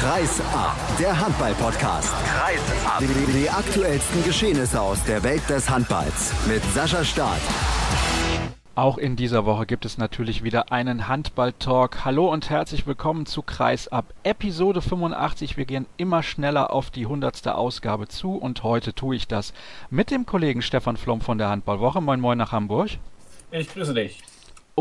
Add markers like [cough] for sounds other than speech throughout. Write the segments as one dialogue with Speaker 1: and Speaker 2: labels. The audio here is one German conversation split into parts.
Speaker 1: Kreis ab, der Handball-Podcast. Kreis ab. Die, die aktuellsten Geschehnisse aus der Welt des Handballs mit Sascha Staat.
Speaker 2: Auch in dieser Woche gibt es natürlich wieder einen Handball-Talk. Hallo und herzlich willkommen zu Kreis ab Episode 85. Wir gehen immer schneller auf die 100. Ausgabe zu und heute tue ich das mit dem Kollegen Stefan Flom von der Handballwoche. Moin Moin nach Hamburg.
Speaker 3: Ich grüße dich.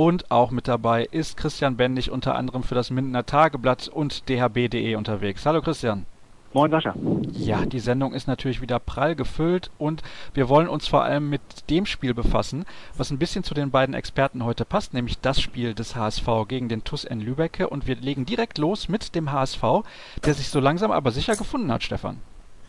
Speaker 2: Und auch mit dabei ist Christian Bendig, unter anderem für das Mindener Tageblatt und dhb.de unterwegs. Hallo Christian.
Speaker 4: Moin Sascha.
Speaker 2: Ja, die Sendung ist natürlich wieder prall gefüllt und wir wollen uns vor allem mit dem Spiel befassen, was ein bisschen zu den beiden Experten heute passt, nämlich das Spiel des HSV gegen den TUS in Lübecke und wir legen direkt los mit dem HSV, der sich so langsam aber sicher gefunden hat, Stefan.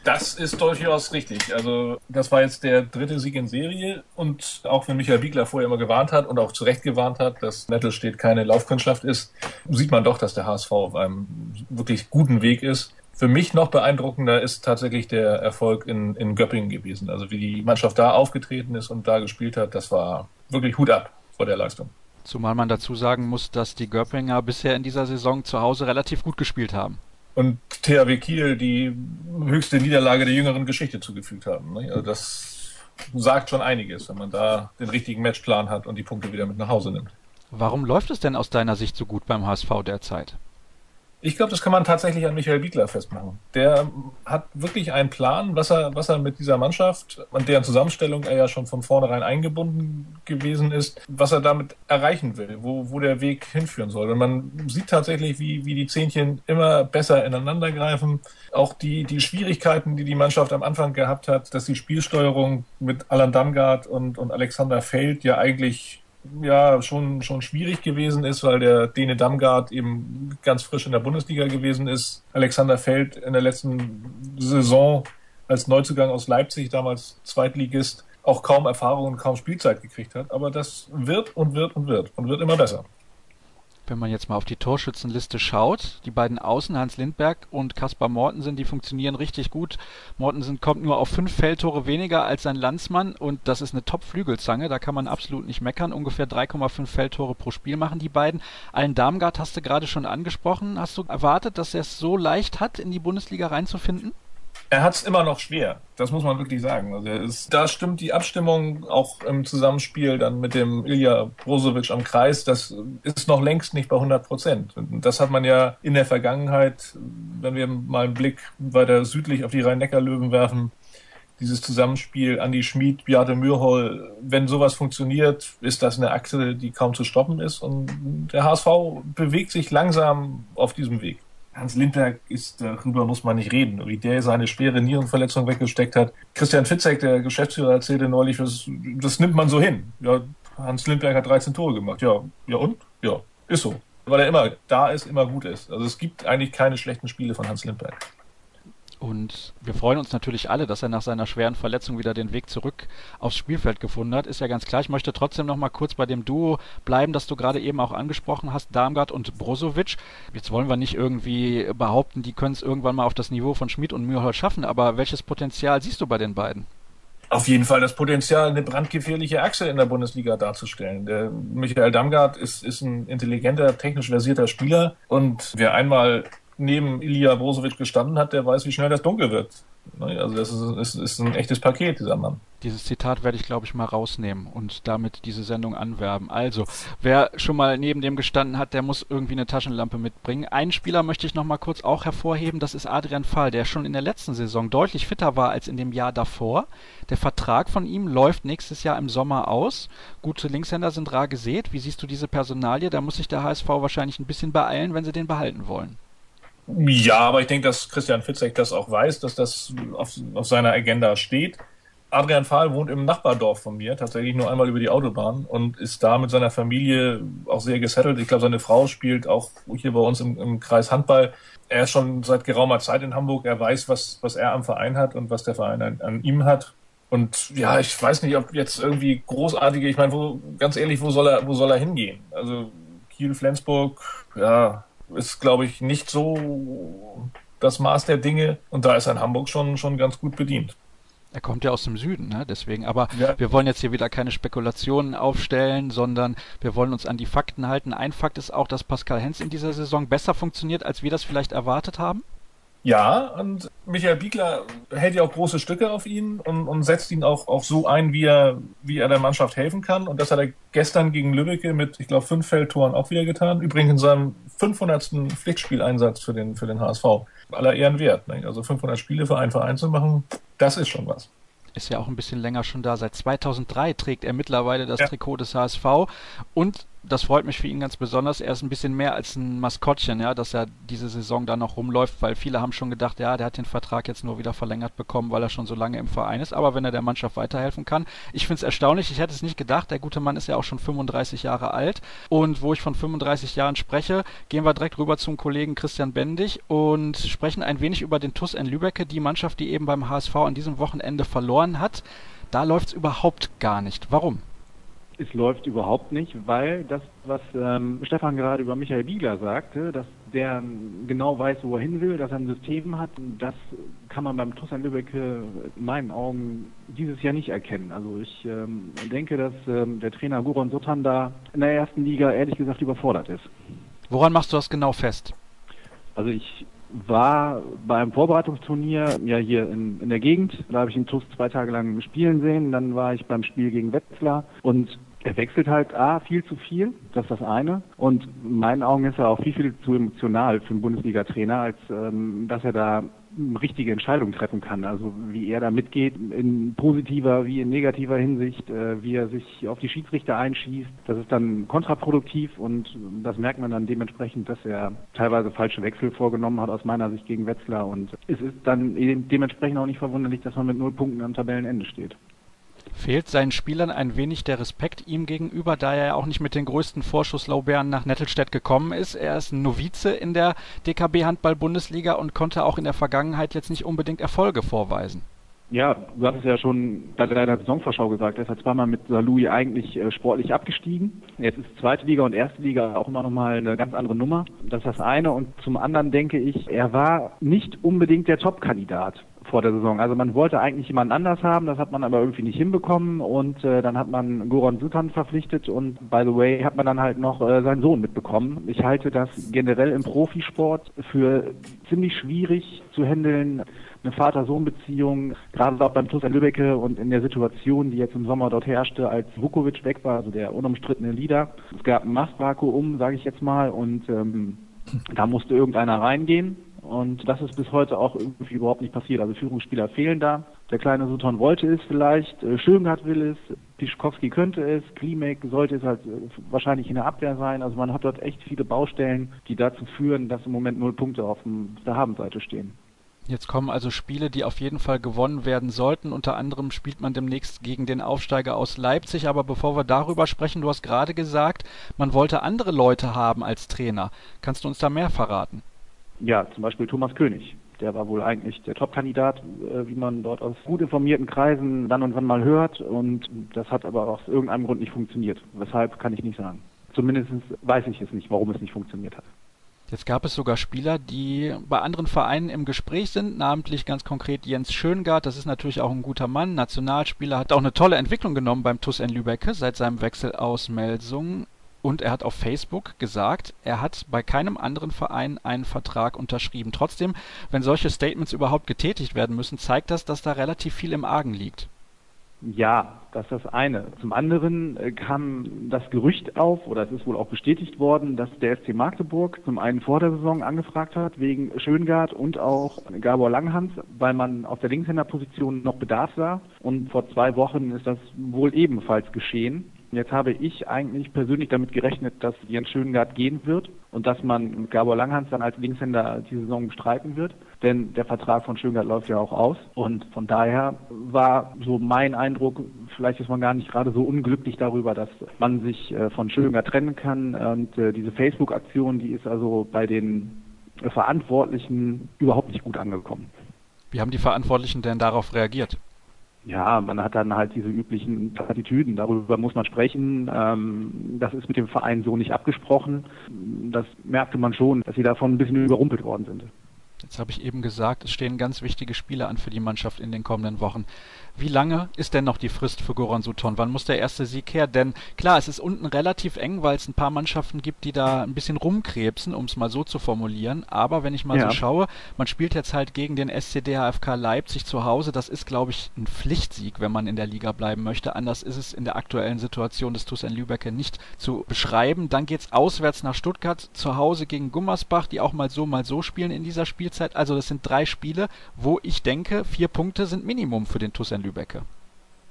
Speaker 3: Das ist durchaus richtig. Also das war jetzt der dritte Sieg in Serie und auch wenn Michael Wiegler vorher immer gewarnt hat und auch zu Recht gewarnt hat, dass Nettelstedt keine Laufkundschaft ist, sieht man doch, dass der HSV auf einem wirklich guten Weg ist. Für mich noch beeindruckender ist tatsächlich der Erfolg in, in Göppingen gewesen. Also wie die Mannschaft da aufgetreten ist und da gespielt hat, das war wirklich Hut ab vor der Leistung.
Speaker 2: Zumal man dazu sagen muss, dass die Göppinger bisher in dieser Saison zu Hause relativ gut gespielt haben
Speaker 3: und THW Kiel die höchste Niederlage der jüngeren Geschichte zugefügt haben. Also das sagt schon einiges, wenn man da den richtigen Matchplan hat und die Punkte wieder mit nach Hause nimmt.
Speaker 2: Warum läuft es denn aus deiner Sicht so gut beim HSV derzeit?
Speaker 3: Ich glaube, das kann man tatsächlich an Michael Biegler festmachen. Der hat wirklich einen Plan, was er, was er mit dieser Mannschaft, an deren Zusammenstellung er ja schon von vornherein eingebunden gewesen ist, was er damit erreichen will, wo, wo der Weg hinführen soll. Und man sieht tatsächlich, wie, wie die Zähnchen immer besser ineinander greifen. Auch die, die Schwierigkeiten, die die Mannschaft am Anfang gehabt hat, dass die Spielsteuerung mit Alan Damgard und, und Alexander Feld ja eigentlich ja schon, schon schwierig gewesen ist, weil der Dene Damgard eben ganz frisch in der Bundesliga gewesen ist. Alexander Feld in der letzten Saison als Neuzugang aus Leipzig, damals Zweitligist, auch kaum Erfahrung und kaum Spielzeit gekriegt hat. Aber das wird und wird und wird und wird immer besser
Speaker 2: wenn man jetzt mal auf die Torschützenliste schaut, die beiden Außen, Hans Lindberg und Kaspar Mortensen, die funktionieren richtig gut. Mortensen kommt nur auf fünf Feldtore weniger als sein Landsmann und das ist eine Top-Flügelzange, da kann man absolut nicht meckern. Ungefähr 3,5 Feldtore pro Spiel machen die beiden. Allen Darmgard hast du gerade schon angesprochen. Hast du erwartet, dass er es so leicht hat, in die Bundesliga reinzufinden?
Speaker 3: Er hat es immer noch schwer, das muss man wirklich sagen. Also ist, da stimmt die Abstimmung auch im Zusammenspiel dann mit dem Ilja Brozovic am Kreis, das ist noch längst nicht bei 100 Prozent. Das hat man ja in der Vergangenheit, wenn wir mal einen Blick weiter südlich auf die Rhein-Neckar-Löwen werfen, dieses Zusammenspiel Andi Schmid, Beate Mürhol, wenn sowas funktioniert, ist das eine Achse, die kaum zu stoppen ist und der HSV bewegt sich langsam auf diesem Weg. Hans Lindberg ist, darüber muss man nicht reden, wie der seine schwere Nierenverletzung weggesteckt hat. Christian Fitzek, der Geschäftsführer, erzählte neulich, das, das nimmt man so hin. Ja, Hans Lindberg hat 13 Tore gemacht. Ja, ja und? Ja, ist so. Weil er immer da ist, immer gut ist. Also es gibt eigentlich keine schlechten Spiele von Hans Lindberg.
Speaker 2: Und wir freuen uns natürlich alle, dass er nach seiner schweren Verletzung wieder den Weg zurück aufs Spielfeld gefunden hat. Ist ja ganz klar. Ich möchte trotzdem noch mal kurz bei dem Duo bleiben, das du gerade eben auch angesprochen hast, Darmgard und Brozovic. Jetzt wollen wir nicht irgendwie behaupten, die können es irgendwann mal auf das Niveau von Schmid und Mühlholz schaffen, aber welches Potenzial siehst du bei den beiden?
Speaker 3: Auf jeden Fall das Potenzial, eine brandgefährliche Achse in der Bundesliga darzustellen. Der Michael Damgard ist, ist ein intelligenter, technisch versierter Spieler und wer einmal neben Ilya Brozovic gestanden hat, der weiß, wie schnell das dunkel wird. Ne, also das ist, ist, ist ein echtes Paket, dieser Mann.
Speaker 2: Dieses Zitat werde ich, glaube ich, mal rausnehmen und damit diese Sendung anwerben. Also, wer schon mal neben dem gestanden hat, der muss irgendwie eine Taschenlampe mitbringen. Einen Spieler möchte ich noch mal kurz auch hervorheben, das ist Adrian Fall, der schon in der letzten Saison deutlich fitter war als in dem Jahr davor. Der Vertrag von ihm läuft nächstes Jahr im Sommer aus. Gute Linkshänder sind rar gesät. Wie siehst du diese Personalie? Da muss sich der HSV wahrscheinlich ein bisschen beeilen, wenn sie den behalten wollen.
Speaker 3: Ja, aber ich denke, dass Christian Fitzek das auch weiß, dass das auf, auf seiner Agenda steht. Adrian Fahl wohnt im Nachbardorf von mir, tatsächlich nur einmal über die Autobahn und ist da mit seiner Familie auch sehr gesettelt. Ich glaube, seine Frau spielt auch hier bei uns im, im, Kreis Handball. Er ist schon seit geraumer Zeit in Hamburg. Er weiß, was, was er am Verein hat und was der Verein an, an ihm hat. Und ja, ich weiß nicht, ob jetzt irgendwie großartige, ich meine, wo, ganz ehrlich, wo soll er, wo soll er hingehen? Also Kiel, Flensburg, ja, ist, glaube ich, nicht so das Maß der Dinge. Und da ist ein Hamburg schon, schon ganz gut bedient.
Speaker 2: Er kommt ja aus dem Süden, ne? deswegen. Aber ja. wir wollen jetzt hier wieder keine Spekulationen aufstellen, sondern wir wollen uns an die Fakten halten. Ein Fakt ist auch, dass Pascal Hens in dieser Saison besser funktioniert, als wir das vielleicht erwartet haben.
Speaker 3: Ja, und Michael Biegler hält ja auch große Stücke auf ihn und, und setzt ihn auch, auch so ein, wie er, wie er der Mannschaft helfen kann. Und das hat er gestern gegen Lübbecke mit, ich glaube, fünf Feldtoren auch wieder getan. Übrigens in seinem 500. Pflichtspieleinsatz für den, für den HSV. Aller Ehren wert. Ne? Also 500 Spiele für einen Verein zu machen, das ist schon was
Speaker 2: ist ja auch ein bisschen länger schon da. Seit 2003 trägt er mittlerweile das ja. Trikot des HSV und das freut mich für ihn ganz besonders. Er ist ein bisschen mehr als ein Maskottchen, ja, dass er diese Saison da noch rumläuft, weil viele haben schon gedacht, ja, der hat den Vertrag jetzt nur wieder verlängert bekommen, weil er schon so lange im Verein ist. Aber wenn er der Mannschaft weiterhelfen kann, ich finde es erstaunlich. Ich hätte es nicht gedacht. Der gute Mann ist ja auch schon 35 Jahre alt. Und wo ich von 35 Jahren spreche, gehen wir direkt rüber zum Kollegen Christian Bendig und sprechen ein wenig über den TUS in Lübecke, die Mannschaft, die eben beim HSV an diesem Wochenende verloren hat. Da läuft es überhaupt gar nicht. Warum?
Speaker 4: Es läuft überhaupt nicht, weil das, was ähm, Stefan gerade über Michael Biegler sagte, dass der genau weiß, wo er hin will, dass er ein System hat, das kann man beim Tussan Lübeck in meinen Augen dieses Jahr nicht erkennen. Also ich ähm, denke, dass ähm, der Trainer Goran Sotan da in der ersten Liga ehrlich gesagt überfordert ist.
Speaker 2: Woran machst du das genau fest?
Speaker 4: Also ich war beim Vorbereitungsturnier ja hier in, in der Gegend. Da habe ich den TUS zwei Tage lang spielen sehen. Dann war ich beim Spiel gegen Wetzlar und er wechselt halt A, viel zu viel, das ist das eine. Und in meinen Augen ist er auch viel, viel zu emotional für einen Bundesliga-Trainer, als ähm, dass er da richtige Entscheidungen treffen kann. Also wie er da mitgeht, in positiver wie in negativer Hinsicht, äh, wie er sich auf die Schiedsrichter einschießt, das ist dann kontraproduktiv und das merkt man dann dementsprechend, dass er teilweise falsche Wechsel vorgenommen hat aus meiner Sicht gegen Wetzlar und es ist dann dementsprechend auch nicht verwunderlich, dass man mit null Punkten am Tabellenende steht.
Speaker 2: Fehlt seinen Spielern ein wenig der Respekt ihm gegenüber, da er ja auch nicht mit den größten Vorschusslaubeeren nach Nettelstedt gekommen ist. Er ist ein Novize in der DKB Handball-Bundesliga und konnte auch in der Vergangenheit jetzt nicht unbedingt Erfolge vorweisen.
Speaker 4: Ja, du hast es ja schon bei deiner Saisonvorschau gesagt. Er ist halt zweimal mit Salui eigentlich äh, sportlich abgestiegen. Jetzt ist zweite Liga und erste Liga auch immer nochmal eine ganz andere Nummer. Das ist das eine. Und zum anderen denke ich, er war nicht unbedingt der Top-Kandidat vor der Saison. Also man wollte eigentlich jemanden anders haben, das hat man aber irgendwie nicht hinbekommen und äh, dann hat man Goran Sutan verpflichtet und by the way hat man dann halt noch äh, seinen Sohn mitbekommen. Ich halte das generell im Profisport für ziemlich schwierig zu handeln, eine Vater-Sohn-Beziehung, gerade auch beim TuS Lübbecke und in der Situation, die jetzt im Sommer dort herrschte, als Vukovic weg war, also der unumstrittene Leader. Es gab ein Machtvakuum, sage ich jetzt mal, und ähm, da musste irgendeiner reingehen und das ist bis heute auch irgendwie überhaupt nicht passiert. Also Führungsspieler fehlen da. Der kleine Sutton wollte es vielleicht, äh, Schöngard will es, Pischkowski könnte es, Klimek sollte es halt äh, wahrscheinlich in der Abwehr sein. Also man hat dort echt viele Baustellen, die dazu führen, dass im Moment null Punkte auf der Habenseite stehen.
Speaker 2: Jetzt kommen also Spiele, die auf jeden Fall gewonnen werden sollten. Unter anderem spielt man demnächst gegen den Aufsteiger aus Leipzig. Aber bevor wir darüber sprechen, du hast gerade gesagt, man wollte andere Leute haben als Trainer. Kannst du uns da mehr verraten?
Speaker 4: Ja, zum Beispiel Thomas König. Der war wohl eigentlich der Top-Kandidat, äh, wie man dort aus gut informierten Kreisen dann und wann mal hört. Und das hat aber aus irgendeinem Grund nicht funktioniert. Weshalb kann ich nicht sagen. Zumindest weiß ich es nicht, warum es nicht funktioniert hat.
Speaker 2: Jetzt gab es sogar Spieler, die bei anderen Vereinen im Gespräch sind, namentlich ganz konkret Jens Schöngard. Das ist natürlich auch ein guter Mann, Nationalspieler, hat auch eine tolle Entwicklung genommen beim TuS in Lübecke seit seinem Wechsel aus Melsungen. Und er hat auf Facebook gesagt, er hat bei keinem anderen Verein einen Vertrag unterschrieben. Trotzdem, wenn solche Statements überhaupt getätigt werden müssen, zeigt das, dass da relativ viel im Argen liegt.
Speaker 4: Ja, das ist das eine. Zum anderen äh, kam das Gerücht auf, oder es ist wohl auch bestätigt worden, dass der SC Magdeburg zum einen vor der Saison angefragt hat, wegen Schöngard und auch Gabor Langhans, weil man auf der Linkshänderposition noch Bedarf sah. Und vor zwei Wochen ist das wohl ebenfalls geschehen. Jetzt habe ich eigentlich persönlich damit gerechnet, dass Jens Schöngard gehen wird und dass man Gabor Langhans dann als Linkshänder die Saison bestreiten wird. Denn der Vertrag von Schöngard läuft ja auch aus. Und von daher war so mein Eindruck, vielleicht ist man gar nicht gerade so unglücklich darüber, dass man sich äh, von Schöngard trennen kann. Und äh, diese Facebook-Aktion, die ist also bei den Verantwortlichen überhaupt nicht gut angekommen.
Speaker 2: Wie haben die Verantwortlichen denn darauf reagiert?
Speaker 4: Ja, man hat dann halt diese üblichen Plattitüden. Darüber muss man sprechen. Ähm, das ist mit dem Verein so nicht abgesprochen. Das merkte man schon, dass sie davon ein bisschen überrumpelt worden sind.
Speaker 2: Jetzt habe ich eben gesagt, es stehen ganz wichtige Spiele an für die Mannschaft in den kommenden Wochen. Wie lange ist denn noch die Frist für Goran Sutton? Wann muss der erste Sieg her? Denn klar, es ist unten relativ eng, weil es ein paar Mannschaften gibt, die da ein bisschen rumkrebsen, um es mal so zu formulieren. Aber wenn ich mal ja. so schaue, man spielt jetzt halt gegen den SCDHFK Leipzig zu Hause. Das ist, glaube ich, ein Pflichtsieg, wenn man in der Liga bleiben möchte. Anders ist es in der aktuellen Situation des TuS Lübecke nicht zu beschreiben. Dann geht es auswärts nach Stuttgart, zu Hause gegen Gummersbach, die auch mal so, mal so spielen in dieser Spielzeit. Also das sind drei Spiele, wo ich denke, vier Punkte sind Minimum für den TuS Lübecke.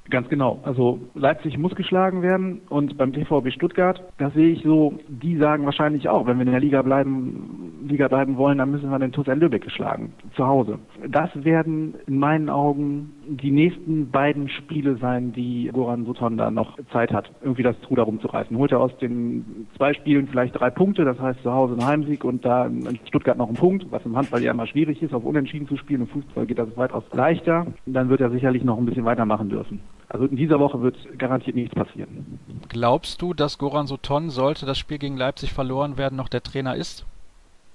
Speaker 4: Ganz genau. Also Leipzig muss geschlagen werden und beim TVB Stuttgart, da sehe ich so, die sagen wahrscheinlich auch, wenn wir in der Liga bleiben, Liga bleiben wollen, dann müssen wir den TuS Lübeck geschlagen, zu Hause. Das werden in meinen Augen die nächsten beiden Spiele sein, die Goran Sutton da noch Zeit hat, irgendwie das Ruder rumzureißen. Holt er aus den zwei Spielen vielleicht drei Punkte, das heißt zu Hause ein Heimsieg und da in Stuttgart noch ein Punkt, was im Handball ja immer schwierig ist, auf Unentschieden zu spielen. Im Fußball geht das weitaus leichter. Dann wird er sicherlich noch ein bisschen weitermachen dürfen. Also in dieser Woche wird garantiert nichts passieren.
Speaker 2: Glaubst du, dass Goran Soton, sollte das Spiel gegen Leipzig verloren werden, noch der Trainer ist?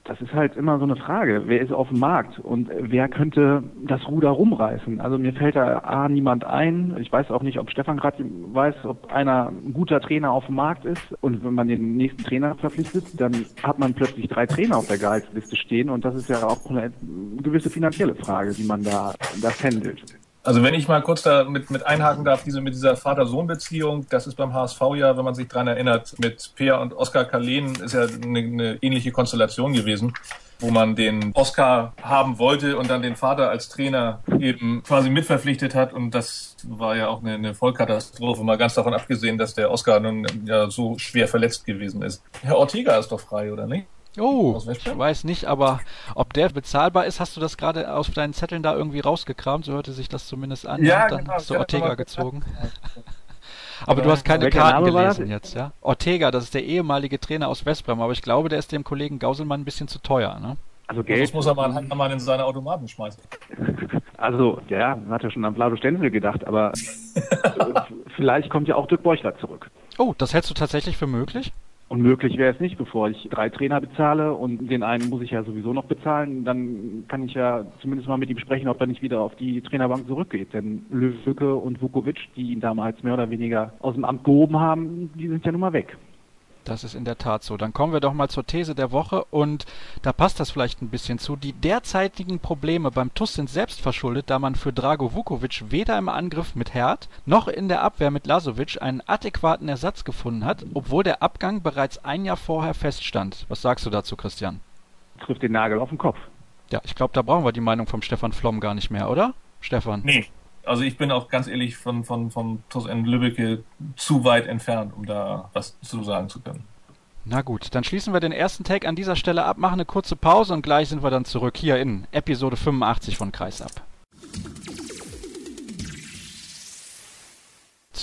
Speaker 4: Das ist halt immer so eine Frage. Wer ist auf dem Markt und wer könnte das Ruder rumreißen? Also mir fällt da A niemand ein. Ich weiß auch nicht, ob Stefan gerade weiß, ob einer ein guter Trainer auf dem Markt ist. Und wenn man den nächsten Trainer verpflichtet, dann hat man plötzlich drei Trainer auf der Gehaltsliste stehen. Und das ist ja auch eine gewisse finanzielle Frage, wie man da das handelt.
Speaker 3: Also wenn ich mal kurz da mit, mit einhaken darf, diese mit dieser Vater-Sohn-Beziehung, das ist beim HSV ja, wenn man sich dran erinnert, mit Peer und Oskar Kalén ist ja eine, eine ähnliche Konstellation gewesen, wo man den Oskar haben wollte und dann den Vater als Trainer eben quasi mitverpflichtet hat und das war ja auch eine, eine Vollkatastrophe, mal ganz davon abgesehen, dass der Oskar nun ja so schwer verletzt gewesen ist. Herr Ortega ist doch frei, oder nicht?
Speaker 2: Oh, ich weiß nicht, aber ob der bezahlbar ist, hast du das gerade aus deinen Zetteln da irgendwie rausgekramt? So hörte sich das zumindest an.
Speaker 3: Ja,
Speaker 2: dann
Speaker 3: genau,
Speaker 2: hast du Ortega gezogen. [laughs] aber du hast keine Karten gelesen jetzt, ja? Ortega, das ist der ehemalige Trainer aus Westbrem, aber ich glaube, der ist dem Kollegen Gauselmann ein bisschen zu teuer, ne?
Speaker 3: Also Geld. Das muss er mal, mal in seine Automaten schmeißen. [laughs]
Speaker 4: Also, ja, hat ja schon an Vlado Stenzel gedacht, aber [laughs] vielleicht kommt ja auch Dirk Borchler zurück.
Speaker 2: Oh, das hältst du tatsächlich für möglich?
Speaker 4: Unmöglich wäre es nicht, bevor ich drei Trainer bezahle und den einen muss ich ja sowieso noch bezahlen. Dann kann ich ja zumindest mal mit ihm sprechen, ob er nicht wieder auf die Trainerbank zurückgeht. Denn Löwke und Vukovic, die ihn damals mehr oder weniger aus dem Amt gehoben haben, die sind ja nun mal weg.
Speaker 2: Das ist in der Tat so. Dann kommen wir doch mal zur These der Woche und da passt das vielleicht ein bisschen zu. Die derzeitigen Probleme beim TUS sind selbst verschuldet, da man für Drago Vukovic weder im Angriff mit Herd noch in der Abwehr mit Lasovic einen adäquaten Ersatz gefunden hat, obwohl der Abgang bereits ein Jahr vorher feststand. Was sagst du dazu, Christian?
Speaker 4: Trifft den Nagel auf den Kopf.
Speaker 2: Ja, ich glaube, da brauchen wir die Meinung vom Stefan Flom gar nicht mehr, oder? Stefan?
Speaker 3: Nee, also ich bin auch ganz ehrlich von, von, von TuS N Lübbecke zu weit entfernt, um da was zu sagen zu können.
Speaker 2: Na gut, dann schließen wir den ersten Tag an dieser Stelle ab, machen eine kurze Pause und gleich sind wir dann zurück hier in Episode 85 von Kreisab.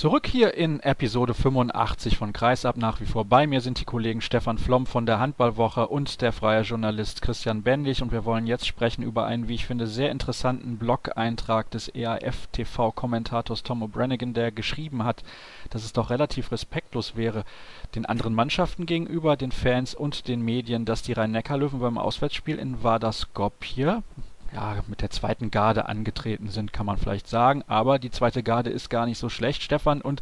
Speaker 2: Zurück hier in Episode 85 von Kreisab. Nach wie vor bei mir sind die Kollegen Stefan Flom von der Handballwoche und der freie Journalist Christian Bendig. Und wir wollen jetzt sprechen über einen, wie ich finde, sehr interessanten Blog-Eintrag des EAF-TV-Kommentators Tom O'Branigan, der geschrieben hat, dass es doch relativ respektlos wäre, den anderen Mannschaften gegenüber, den Fans und den Medien, dass die Rhein-Neckar-Löwen beim Auswärtsspiel in Vardar Skopje ja, mit der zweiten Garde angetreten sind, kann man vielleicht sagen. Aber die zweite Garde ist gar nicht so schlecht, Stefan. Und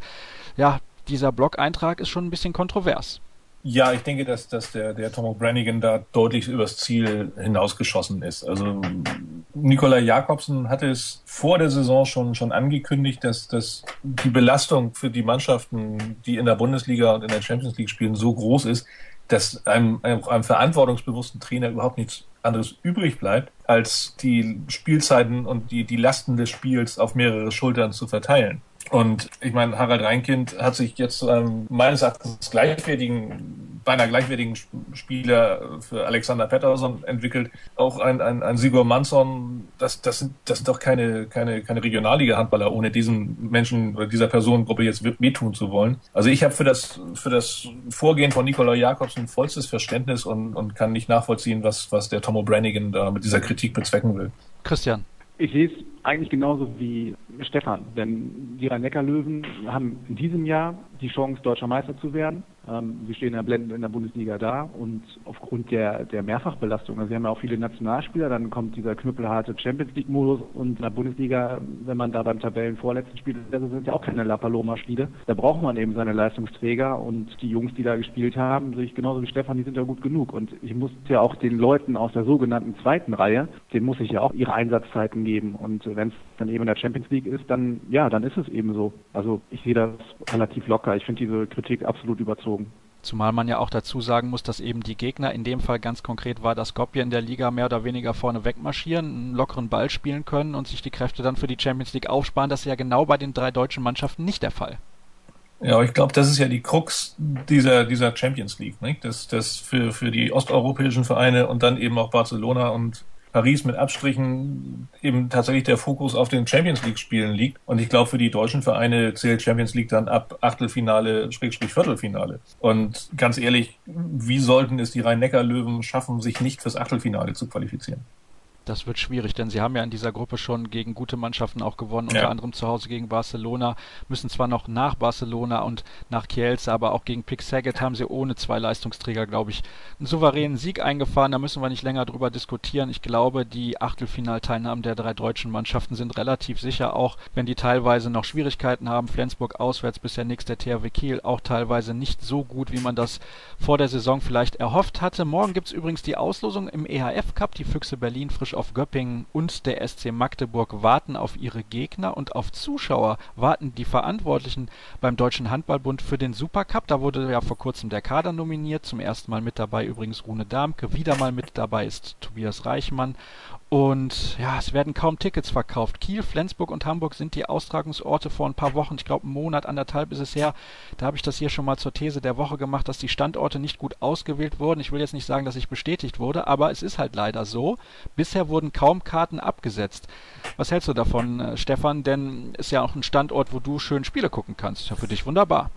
Speaker 2: ja, dieser Blog-Eintrag ist schon ein bisschen kontrovers.
Speaker 3: Ja, ich denke, dass, dass der, der Tom O'Branigan da deutlich übers Ziel hinausgeschossen ist. Also Nikolai Jakobsen hatte es vor der Saison schon, schon angekündigt, dass, dass die Belastung für die Mannschaften, die in der Bundesliga und in der Champions League spielen, so groß ist, dass einem, einem, einem verantwortungsbewussten Trainer überhaupt nichts anderes übrig bleibt, als die Spielzeiten und die, die Lasten des Spiels auf mehrere Schultern zu verteilen. Und ich meine, Harald Reinkind hat sich jetzt zu einem meines Erachtens gleichwertigen, beinahe gleichwertigen Spieler für Alexander Pettersson entwickelt. Auch ein, ein, ein Sigur Manson, das, das, sind, das sind doch keine, keine, keine Regionalliga-Handballer, ohne diesen Menschen oder dieser Personengruppe jetzt wehtun zu wollen. Also ich habe für das, für das Vorgehen von Nikolai Jakobsen vollstes Verständnis und, und kann nicht nachvollziehen, was, was der Tomo Brannigan da mit dieser Kritik bezwecken will.
Speaker 2: Christian.
Speaker 4: Ich sehe es eigentlich genauso wie Stefan, denn die Rhein-Neckar-Löwen haben in diesem Jahr die Chance, deutscher Meister zu werden. Ähm, sie stehen ja blendend in der Bundesliga da und aufgrund der, der Mehrfachbelastung, also sie haben ja auch viele Nationalspieler, dann kommt dieser knüppelharte Champions League-Modus und in der Bundesliga, wenn man da beim Tabellenvorletzten spielt, das sind ja auch keine La Paloma-Spiele. Da braucht man eben seine Leistungsträger und die Jungs, die da gespielt haben, sehe genauso wie Stefan, die sind ja gut genug. Und ich muss ja auch den Leuten aus der sogenannten zweiten Reihe, denen muss ich ja auch ihre Einsatzzeiten geben. Und wenn es dann eben in der Champions League ist, dann ja, dann ist es eben so. Also ich sehe das relativ locker. Ich finde diese Kritik absolut überzogen.
Speaker 2: Zumal man ja auch dazu sagen muss, dass eben die Gegner, in dem Fall ganz konkret war, dass Skopje in der Liga mehr oder weniger vorne wegmarschieren, einen lockeren Ball spielen können und sich die Kräfte dann für die Champions League aufsparen. Das ist ja genau bei den drei deutschen Mannschaften nicht der Fall.
Speaker 3: Ja, aber ich glaube, das ist ja die Krux dieser, dieser Champions League, nicht? Das, das für, für die osteuropäischen Vereine und dann eben auch Barcelona und Paris mit Abstrichen eben tatsächlich der Fokus auf den Champions League Spielen liegt. Und ich glaube, für die deutschen Vereine zählt Champions League dann ab Achtelfinale, Schrägstrich Viertelfinale. Und ganz ehrlich, wie sollten es die Rhein-Neckar-Löwen schaffen, sich nicht fürs Achtelfinale zu qualifizieren?
Speaker 2: Das wird schwierig, denn sie haben ja in dieser Gruppe schon gegen gute Mannschaften auch gewonnen, ja. unter anderem zu Hause gegen Barcelona, müssen zwar noch nach Barcelona und nach Kielce, aber auch gegen Pick Saget haben sie ohne zwei Leistungsträger, glaube ich, einen souveränen Sieg eingefahren. Da müssen wir nicht länger drüber diskutieren. Ich glaube, die Achtelfinalteilnahmen der drei deutschen Mannschaften sind relativ sicher, auch wenn die teilweise noch Schwierigkeiten haben. Flensburg auswärts bisher nichts, der THW Kiel auch teilweise nicht so gut, wie man das vor der Saison vielleicht erhofft hatte. Morgen gibt es übrigens die Auslosung im EHF Cup, die Füchse Berlin frisch auf Göppingen und der SC Magdeburg warten auf ihre Gegner und auf Zuschauer warten die Verantwortlichen beim Deutschen Handballbund für den Supercup. Da wurde ja vor kurzem der Kader nominiert. Zum ersten Mal mit dabei übrigens Rune Darmke. Wieder mal mit dabei ist Tobias Reichmann. Und ja, es werden kaum Tickets verkauft. Kiel, Flensburg und Hamburg sind die Austragungsorte vor ein paar Wochen. Ich glaube, einen Monat, anderthalb ist es her. Da habe ich das hier schon mal zur These der Woche gemacht, dass die Standorte nicht gut ausgewählt wurden. Ich will jetzt nicht sagen, dass ich bestätigt wurde, aber es ist halt leider so. Bisher wurden kaum Karten abgesetzt. Was hältst du davon, äh, Stefan? Denn ist ja auch ein Standort, wo du schön Spiele gucken kannst. Ist ja für dich wunderbar.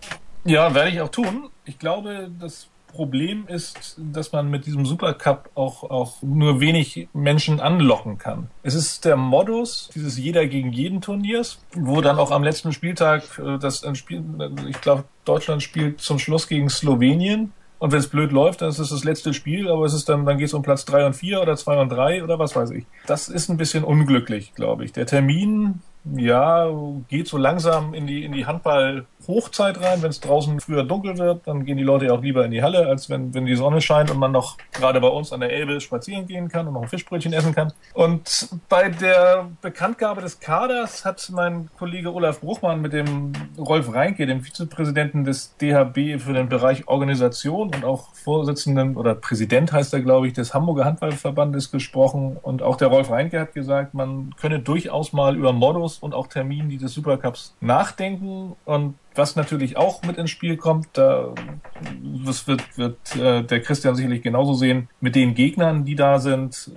Speaker 3: Ja, werde ich auch tun. Ich glaube, das Problem ist, dass man mit diesem Supercup auch, auch nur wenig Menschen anlocken kann. Es ist der Modus dieses Jeder gegen jeden Turniers, wo dann auch am letzten Spieltag äh, das Spiel, ich glaube, Deutschland spielt zum Schluss gegen Slowenien. Und wenn es blöd läuft, dann ist es das letzte Spiel, aber es ist dann, dann geht es um Platz drei und vier oder zwei und drei oder was weiß ich. Das ist ein bisschen unglücklich, glaube ich. Der Termin, ja, geht so langsam in die, in die Handball, Hochzeit rein. Wenn es draußen früher dunkel wird, dann gehen die Leute ja auch lieber in die Halle, als wenn, wenn die Sonne scheint und man noch gerade bei uns an der Elbe spazieren gehen kann und noch ein Fischbrötchen essen kann. Und bei der Bekanntgabe des Kaders hat mein Kollege Olaf Bruchmann mit dem Rolf Reinke, dem Vizepräsidenten des DHB für den Bereich Organisation und auch Vorsitzenden oder Präsident heißt er, glaube ich, des Hamburger Handballverbandes gesprochen. Und auch der Rolf Reinke hat gesagt, man könne durchaus mal über Modus und auch Termin dieses Supercups nachdenken und was natürlich auch mit ins Spiel kommt, da das wird, wird äh, der Christian sicherlich genauso sehen, mit den Gegnern, die da sind.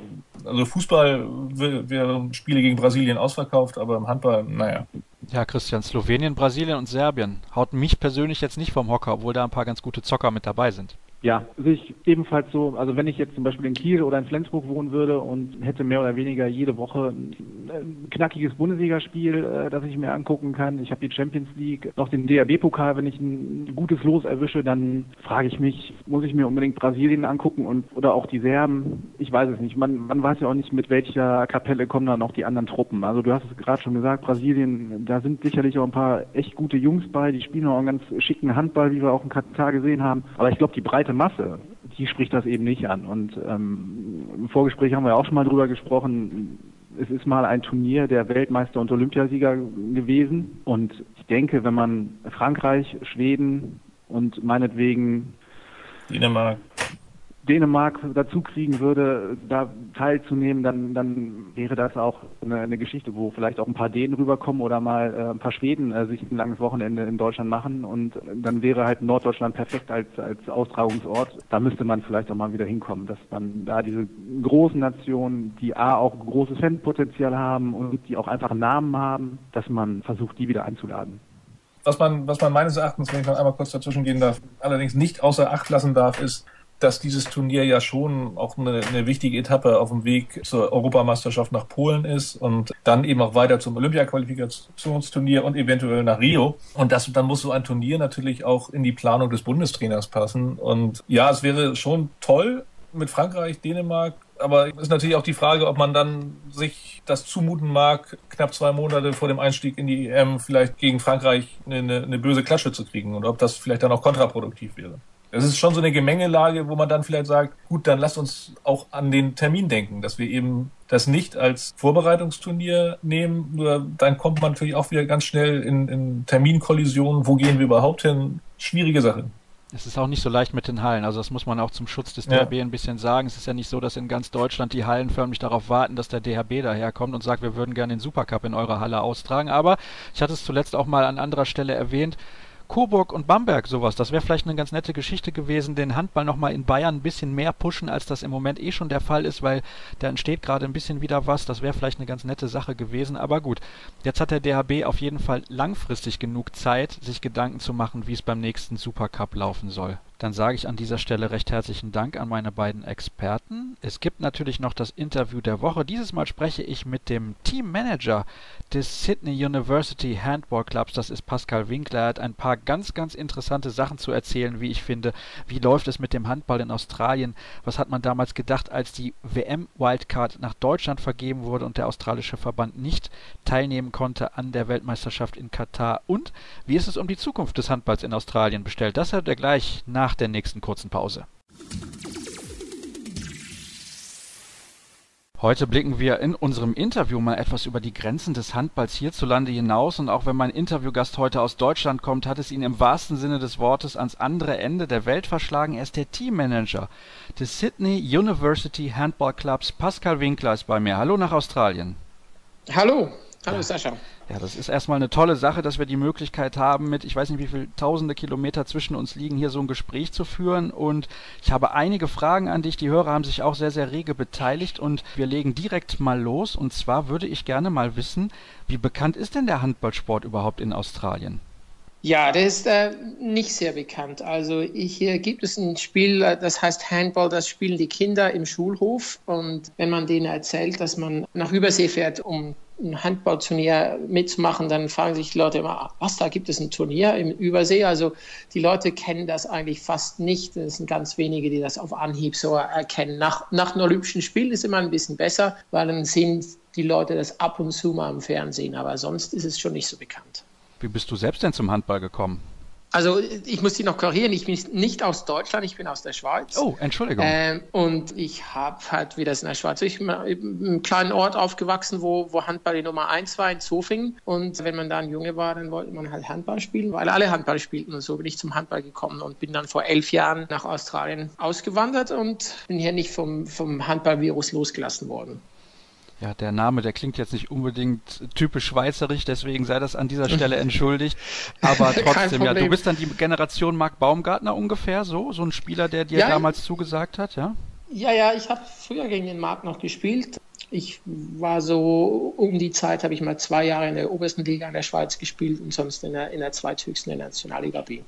Speaker 3: Also Fußball wäre Spiele gegen Brasilien ausverkauft, aber im Handball, naja.
Speaker 2: Ja, Christian, Slowenien, Brasilien und Serbien haut mich persönlich jetzt nicht vom Hocker, obwohl da ein paar ganz gute Zocker mit dabei sind.
Speaker 4: Ja, sehe ich ebenfalls so. Also wenn ich jetzt zum Beispiel in Kiel oder in Flensburg wohnen würde und hätte mehr oder weniger jede Woche ein knackiges Bundesligaspiel, äh, das ich mir angucken kann. Ich habe die Champions League, noch den DRB-Pokal. Wenn ich ein gutes Los erwische, dann frage ich mich, muss ich mir unbedingt Brasilien angucken und oder auch die Serben? Ich weiß es nicht. Man, man weiß ja auch nicht, mit welcher Kapelle kommen dann noch die anderen Truppen. Also du hast es gerade schon gesagt, Brasilien, da sind sicherlich auch ein paar echt gute Jungs bei. Die spielen auch einen ganz schicken Handball, wie wir auch in Katar gesehen haben. Aber ich glaube, die breite breite Masse, die spricht das eben nicht an. Und ähm, im Vorgespräch haben wir auch schon mal drüber gesprochen. Es ist mal ein Turnier der Weltmeister und Olympiasieger gewesen. Und ich denke, wenn man Frankreich, Schweden und meinetwegen
Speaker 3: Dänemark,
Speaker 4: Dänemark dazu kriegen würde, da teilzunehmen, dann, dann wäre das auch eine, eine Geschichte, wo vielleicht auch ein paar Dänen rüberkommen oder mal äh, ein paar Schweden äh, sich ein langes Wochenende in Deutschland machen und dann wäre halt Norddeutschland perfekt als, als Austragungsort. Da müsste man vielleicht auch mal wieder hinkommen, dass man da diese großen Nationen, die A auch großes Fanpotenzial haben und die auch einfach Namen haben, dass man versucht, die wieder einzuladen.
Speaker 3: Was man, was man meines Erachtens, wenn ich noch einmal kurz dazwischen gehen darf, allerdings nicht außer Acht lassen darf, ist, dass dieses Turnier ja schon auch eine, eine wichtige Etappe auf dem Weg zur Europameisterschaft nach Polen ist und dann eben auch weiter zum Olympia-Qualifikationsturnier und eventuell nach Rio. Und das, dann muss so ein Turnier natürlich auch in die Planung des Bundestrainers passen. Und ja, es wäre schon toll mit Frankreich, Dänemark, aber ist natürlich auch die Frage, ob man dann sich das zumuten mag, knapp zwei Monate vor dem Einstieg in die EM vielleicht gegen Frankreich eine, eine böse Klatsche zu kriegen und ob das vielleicht dann auch kontraproduktiv wäre. Es ist schon so eine Gemengelage, wo man dann vielleicht sagt, gut, dann lasst uns auch an den Termin denken, dass wir eben das nicht als Vorbereitungsturnier nehmen. Nur dann kommt man natürlich auch wieder ganz schnell in, in Terminkollisionen. Wo gehen wir überhaupt hin? Schwierige Sache.
Speaker 2: Es ist auch nicht so leicht mit den Hallen. Also das muss man auch zum Schutz des ja. DHB ein bisschen sagen. Es ist ja nicht so, dass in ganz Deutschland die Hallen förmlich darauf warten, dass der DHB daherkommt und sagt, wir würden gerne den Supercup in eurer Halle austragen. Aber ich hatte es zuletzt auch mal an anderer Stelle erwähnt, Coburg und Bamberg sowas, das wäre vielleicht eine ganz nette Geschichte gewesen, den Handball nochmal in Bayern ein bisschen mehr pushen, als das im Moment eh schon der Fall ist, weil da entsteht gerade ein bisschen wieder was. Das wäre vielleicht eine ganz nette Sache gewesen. Aber gut, jetzt hat der DHB auf jeden Fall langfristig genug Zeit, sich Gedanken zu machen, wie es beim nächsten Supercup laufen soll. Dann sage ich an dieser Stelle recht herzlichen Dank an meine beiden Experten. Es gibt natürlich noch das Interview der Woche. Dieses Mal spreche ich mit dem Teammanager des Sydney University Handball Clubs. Das ist Pascal Winkler. Er hat ein paar ganz, ganz interessante Sachen zu erzählen, wie ich finde. Wie läuft es mit dem Handball in Australien? Was hat man damals gedacht, als die WM-Wildcard nach Deutschland vergeben wurde und der australische Verband nicht teilnehmen konnte an der Weltmeisterschaft in Katar? Und wie ist es um die Zukunft des Handballs in Australien bestellt? Das hört er gleich nach nach der nächsten kurzen Pause. Heute blicken wir in unserem Interview mal etwas über die Grenzen des Handballs hierzulande hinaus und auch wenn mein Interviewgast heute aus Deutschland kommt, hat es ihn im wahrsten Sinne des Wortes ans andere Ende der Welt verschlagen. Er ist der Teammanager des Sydney University Handball Clubs. Pascal Winkler ist bei mir. Hallo nach Australien.
Speaker 5: Hallo, hallo Sascha.
Speaker 2: Ja, das ist erstmal eine tolle Sache, dass wir die Möglichkeit haben, mit, ich weiß nicht, wie viele tausende Kilometer zwischen uns liegen, hier so ein Gespräch zu führen. Und ich habe einige Fragen an dich. Die Hörer haben sich auch sehr, sehr rege beteiligt und wir legen direkt mal los. Und zwar würde ich gerne mal wissen, wie bekannt ist denn der Handballsport überhaupt in Australien?
Speaker 5: Ja, der ist äh, nicht sehr bekannt. Also hier gibt es ein Spiel, äh, das heißt Handball, das spielen die Kinder im Schulhof. Und wenn man denen erzählt, dass man nach Übersee fährt, um ein Handballturnier mitzumachen, dann fragen sich die Leute immer, was, da gibt es ein Turnier im Übersee? Also die Leute kennen das eigentlich fast nicht. Es sind ganz wenige, die das auf Anhieb so erkennen. Nach, nach einem Olympischen Spiel ist immer ein bisschen besser, weil dann sehen die Leute das ab und zu mal im Fernsehen, aber sonst ist es schon nicht so bekannt.
Speaker 2: Wie bist du selbst denn zum Handball gekommen?
Speaker 5: Also ich muss Sie noch korrigieren, ich bin nicht aus Deutschland, ich bin aus der Schweiz.
Speaker 2: Oh, Entschuldigung.
Speaker 5: Ähm, und ich habe halt, wie das in der Schweiz, ich bin in einem kleinen Ort aufgewachsen, wo, wo Handball die Nummer eins war, in Zofingen. Und wenn man da ein Junge war, dann wollte man halt Handball spielen, weil alle Handball spielten. Und so bin ich zum Handball gekommen und bin dann vor elf Jahren nach Australien ausgewandert und bin hier nicht vom, vom Handballvirus losgelassen worden.
Speaker 2: Ja, der Name, der klingt jetzt nicht unbedingt typisch schweizerisch, deswegen sei das an dieser Stelle [laughs] entschuldigt. Aber trotzdem, ja, du bist dann die Generation Marc Baumgartner ungefähr, so, so ein Spieler, der dir ja, damals zugesagt hat, ja?
Speaker 5: Ja, ja, ich habe früher gegen den Marc noch gespielt. Ich war so, um die Zeit habe ich mal zwei Jahre in der obersten Liga in der Schweiz gespielt und sonst in der, in der zweithöchsten der Nationalliga B.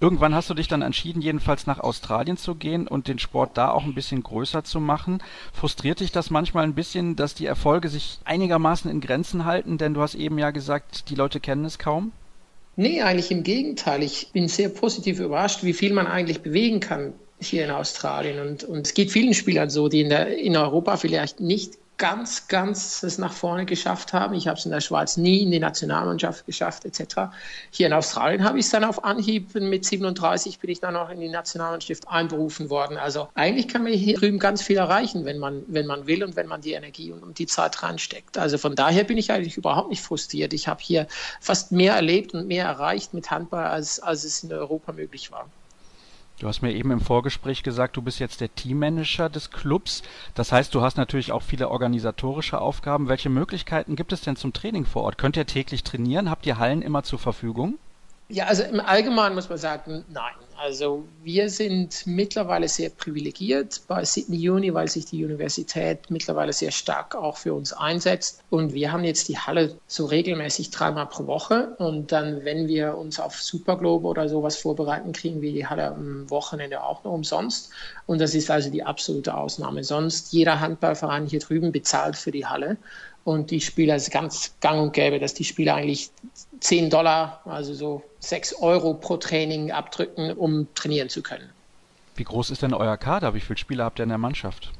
Speaker 2: Irgendwann hast du dich dann entschieden, jedenfalls nach Australien zu gehen und den Sport da auch ein bisschen größer zu machen. Frustriert dich das manchmal ein bisschen, dass die Erfolge sich einigermaßen in Grenzen halten? Denn du hast eben ja gesagt, die Leute kennen es kaum.
Speaker 5: Nee, eigentlich im Gegenteil. Ich bin sehr positiv überrascht, wie viel man eigentlich bewegen kann hier in Australien. Und, und es geht vielen Spielern so, die in, der, in Europa vielleicht nicht ganz, ganz es nach vorne geschafft haben. Ich habe es in der Schweiz nie in die Nationalmannschaft geschafft, etc. Hier in Australien habe ich es dann auf Anhieb mit 37 bin ich dann auch in die Nationalmannschaft einberufen worden. Also eigentlich kann man hier drüben ganz viel erreichen, wenn man, wenn man will und wenn man die Energie und, die Zeit reinsteckt. Also von daher bin ich eigentlich überhaupt nicht frustriert. Ich habe hier fast mehr erlebt und mehr erreicht mit Handball, als, als es in Europa möglich war.
Speaker 2: Du hast mir eben im Vorgespräch gesagt, du bist jetzt der Teammanager des Clubs. Das heißt, du hast natürlich auch viele organisatorische Aufgaben. Welche Möglichkeiten gibt es denn zum Training vor Ort? Könnt ihr täglich trainieren? Habt ihr Hallen immer zur Verfügung?
Speaker 5: Ja, also im Allgemeinen muss man sagen, nein. Also wir sind mittlerweile sehr privilegiert bei Sydney Uni, weil sich die Universität mittlerweile sehr stark auch für uns einsetzt. Und wir haben jetzt die Halle so regelmäßig dreimal pro Woche. Und dann, wenn wir uns auf Superglobe oder sowas vorbereiten, kriegen wir die Halle am Wochenende auch noch umsonst. Und das ist also die absolute Ausnahme. Sonst jeder Handballverein hier drüben bezahlt für die Halle. Und die Spieler, es ist ganz gang und gäbe, dass die Spieler eigentlich 10 Dollar, also so 6 Euro pro Training abdrücken, um trainieren zu können.
Speaker 2: Wie groß ist denn euer Kader? Wie viele Spieler habt ihr in der Mannschaft?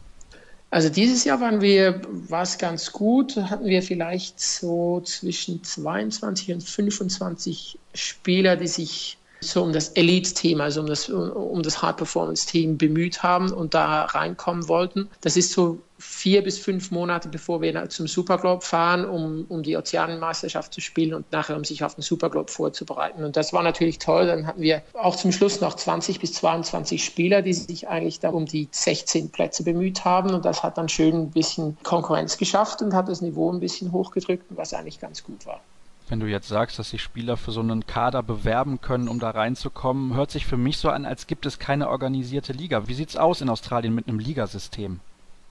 Speaker 5: Also dieses Jahr waren wir, war es ganz gut, hatten wir vielleicht so zwischen 22 und 25 Spieler, die sich so um das Elite-Team, also um das, um das High-Performance-Team bemüht haben und da reinkommen wollten. Das ist so vier bis fünf Monate, bevor wir zum Superglobe fahren, um, um die Ozeanenmeisterschaft zu spielen und nachher, um sich auf den Superglobe vorzubereiten. Und das war natürlich toll. Dann hatten wir auch zum Schluss noch 20 bis 22 Spieler, die sich eigentlich da um die 16 Plätze bemüht haben. Und das hat dann schön ein bisschen Konkurrenz geschafft und hat das Niveau ein bisschen hochgedrückt, was eigentlich ganz gut war.
Speaker 2: Wenn du jetzt sagst, dass sich Spieler für so einen Kader bewerben können, um da reinzukommen, hört sich für mich so an, als gibt es keine organisierte Liga. Wie sieht's aus in Australien mit einem Ligasystem?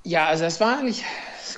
Speaker 5: Ja, also das war eigentlich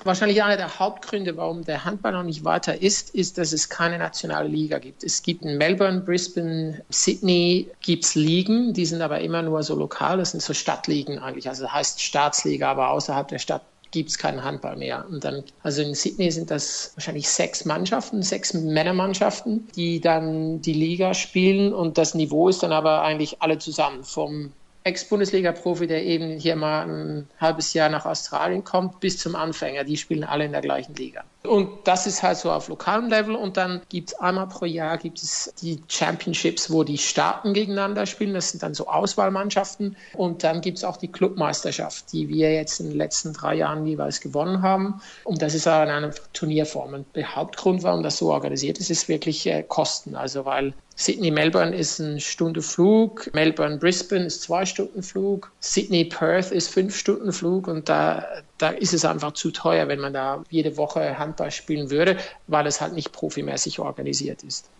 Speaker 5: wahrscheinlich einer der Hauptgründe, warum der Handball noch nicht weiter ist, ist, dass es keine nationale Liga gibt. Es gibt in Melbourne, Brisbane, Sydney gibt's Ligen, die sind aber immer nur so lokal, das sind so Stadtligen eigentlich, also das heißt Staatsliga, aber außerhalb der Stadt gibt es keinen Handball mehr. Und dann, also in Sydney sind das wahrscheinlich sechs Mannschaften, sechs Männermannschaften, die dann die Liga spielen und das Niveau ist dann aber eigentlich alle zusammen vom Ex-Bundesliga-Profi, der eben hier mal ein halbes Jahr nach Australien kommt, bis zum Anfänger. Die spielen alle in der gleichen Liga. Und das ist halt so auf lokalem Level. Und dann gibt es einmal pro Jahr gibt die Championships, wo die Staaten gegeneinander spielen. Das sind dann so Auswahlmannschaften. Und dann gibt es auch die Clubmeisterschaft, die wir jetzt in den letzten drei Jahren jeweils gewonnen haben. Und das ist aber eine Turnierform. Und der Hauptgrund, warum das so organisiert ist, ist wirklich äh, Kosten. Also weil Sydney-Melbourne ist eine Stunde Flug, Melbourne-Brisbane ist zwei Stunden Flug, Sydney-Perth ist fünf Stunden Flug und da, da ist es einfach zu teuer, wenn man da jede Woche Handball spielen würde, weil es halt nicht profimäßig organisiert ist.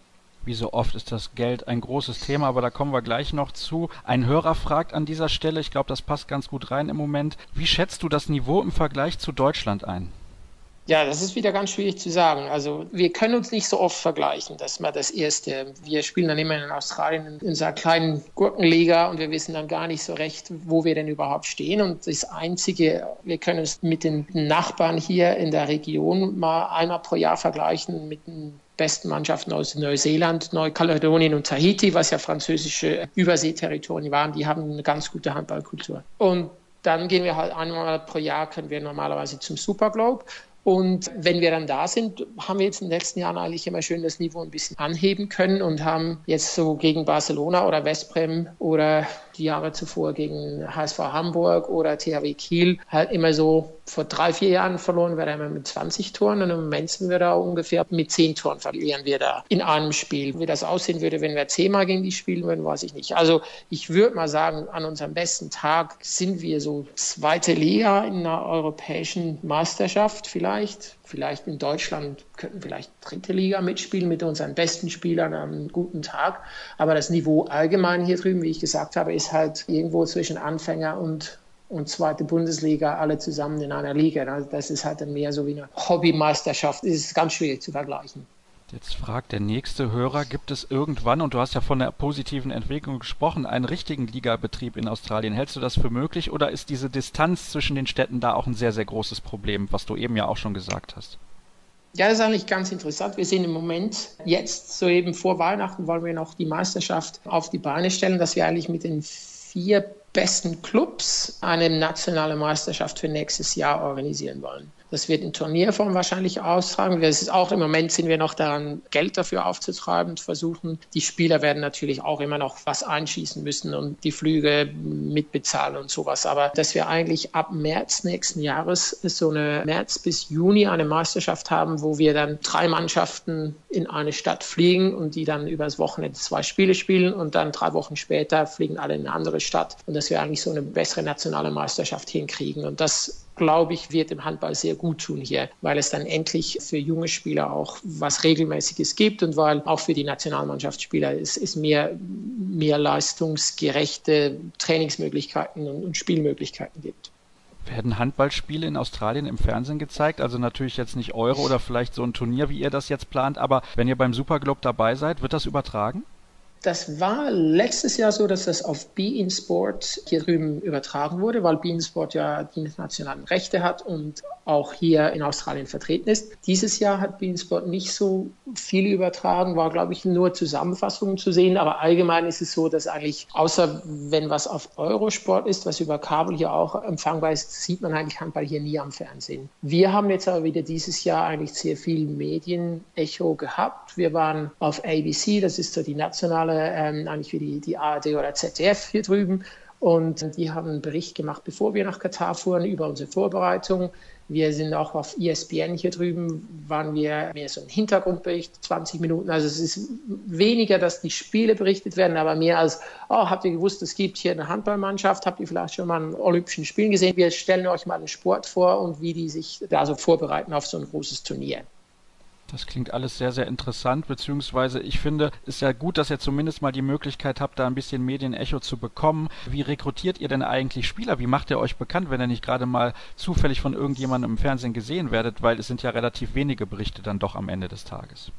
Speaker 2: Wie so oft ist das Geld ein großes Thema, aber da kommen wir gleich noch zu. Ein Hörer fragt an dieser Stelle, ich glaube, das passt ganz gut rein im Moment, wie schätzt du das Niveau im Vergleich zu Deutschland ein?
Speaker 5: Ja, das ist wieder ganz schwierig zu sagen. Also wir können uns nicht so oft vergleichen. Das ist mal das Erste. Wir spielen dann immer in Australien in unserer kleinen Gurkenliga und wir wissen dann gar nicht so recht, wo wir denn überhaupt stehen. Und das Einzige, wir können uns mit den Nachbarn hier in der Region mal einmal pro Jahr vergleichen mit den besten Mannschaften aus Neuseeland, Neukaledonien und Tahiti, was ja französische Überseeterritorien waren. Die haben eine ganz gute Handballkultur. Und dann gehen wir halt einmal pro Jahr, können wir normalerweise zum Superglobe. Und wenn wir dann da sind, haben wir jetzt in den letzten Jahren eigentlich immer schön das Niveau ein bisschen anheben können und haben jetzt so gegen Barcelona oder Westbrem oder die Jahre zuvor gegen HSV Hamburg oder THW Kiel halt immer so vor drei, vier Jahren verloren wir da immer mit 20 Toren und im Moment sind wir da ungefähr mit 10 Toren verlieren wir da in einem Spiel. Wie das aussehen würde, wenn wir zehnmal gegen die spielen würden, weiß ich nicht. Also ich würde mal sagen, an unserem besten Tag sind wir so zweite Liga in einer europäischen Meisterschaft vielleicht. Vielleicht in Deutschland könnten vielleicht dritte Liga mitspielen mit unseren besten Spielern an einem guten Tag. Aber das Niveau allgemein hier drüben, wie ich gesagt habe, ist halt irgendwo zwischen Anfänger und und zweite Bundesliga alle zusammen in einer Liga. Also das ist halt mehr so wie eine Hobbymeisterschaft. Das ist ganz schwierig zu vergleichen.
Speaker 2: Jetzt fragt der nächste Hörer, gibt es irgendwann, und du hast ja von der positiven Entwicklung gesprochen, einen richtigen Ligabetrieb in Australien? Hältst du das für möglich oder ist diese Distanz zwischen den Städten da auch ein sehr, sehr großes Problem, was du eben ja auch schon gesagt hast?
Speaker 5: Ja, das ist eigentlich ganz interessant. Wir sehen im Moment jetzt, so eben vor Weihnachten, wollen wir noch die Meisterschaft auf die Beine stellen, dass wir eigentlich mit den vier besten Clubs eine nationale Meisterschaft für nächstes Jahr organisieren wollen. Das wird in Turnierform wahrscheinlich austragen. Das ist auch im Moment sind wir noch daran, Geld dafür aufzutreiben, zu versuchen. Die Spieler werden natürlich auch immer noch was einschießen müssen und die Flüge mitbezahlen und sowas. Aber dass wir eigentlich ab März nächsten Jahres so eine März bis Juni eine Meisterschaft haben, wo wir dann drei Mannschaften in eine Stadt fliegen und die dann übers Wochenende zwei Spiele spielen und dann drei Wochen später fliegen alle in eine andere Stadt und dass wir eigentlich so eine bessere nationale Meisterschaft hinkriegen. Und das glaube ich, wird dem Handball sehr gut tun hier, weil es dann endlich für junge Spieler auch was Regelmäßiges gibt und weil auch für die Nationalmannschaftsspieler es, es mehr mehr leistungsgerechte Trainingsmöglichkeiten und Spielmöglichkeiten gibt.
Speaker 2: Werden Handballspiele in Australien im Fernsehen gezeigt? Also natürlich jetzt nicht Euro oder vielleicht so ein Turnier, wie ihr das jetzt plant, aber wenn ihr beim Superglobe dabei seid, wird das übertragen?
Speaker 5: Das war letztes Jahr so, dass das auf Bein Sport hier drüben übertragen wurde, weil Bein Sport ja die internationalen Rechte hat und auch hier in Australien vertreten ist. Dieses Jahr hat Bean Sport nicht so viel übertragen, war, glaube ich, nur Zusammenfassungen zu sehen. Aber allgemein ist es so, dass eigentlich, außer wenn was auf Eurosport ist, was über Kabel hier auch empfangbar ist, sieht man eigentlich Handball hier nie am Fernsehen. Wir haben jetzt aber wieder dieses Jahr eigentlich sehr viel Medienecho gehabt. Wir waren auf ABC, das ist so die nationale, ähm, eigentlich wie die, die ARD oder ZDF hier drüben. Und die haben einen Bericht gemacht, bevor wir nach Katar fuhren, über unsere Vorbereitung. Wir sind auch auf ESPN hier drüben, waren wir mehr so ein Hintergrundbericht, 20 Minuten. Also es ist weniger, dass die Spiele berichtet werden, aber mehr als, oh, habt ihr gewusst, es gibt hier eine Handballmannschaft, habt ihr vielleicht schon mal an Olympischen Spielen gesehen? Wir stellen euch mal den Sport vor und wie die sich da so vorbereiten auf so ein großes Turnier.
Speaker 2: Das klingt alles sehr, sehr interessant, beziehungsweise ich finde, ist ja gut, dass ihr zumindest mal die Möglichkeit habt, da ein bisschen Medienecho zu bekommen. Wie rekrutiert ihr denn eigentlich Spieler? Wie macht ihr euch bekannt, wenn ihr nicht gerade mal zufällig von irgendjemandem im Fernsehen gesehen werdet, weil es sind ja relativ wenige Berichte dann doch am Ende des Tages.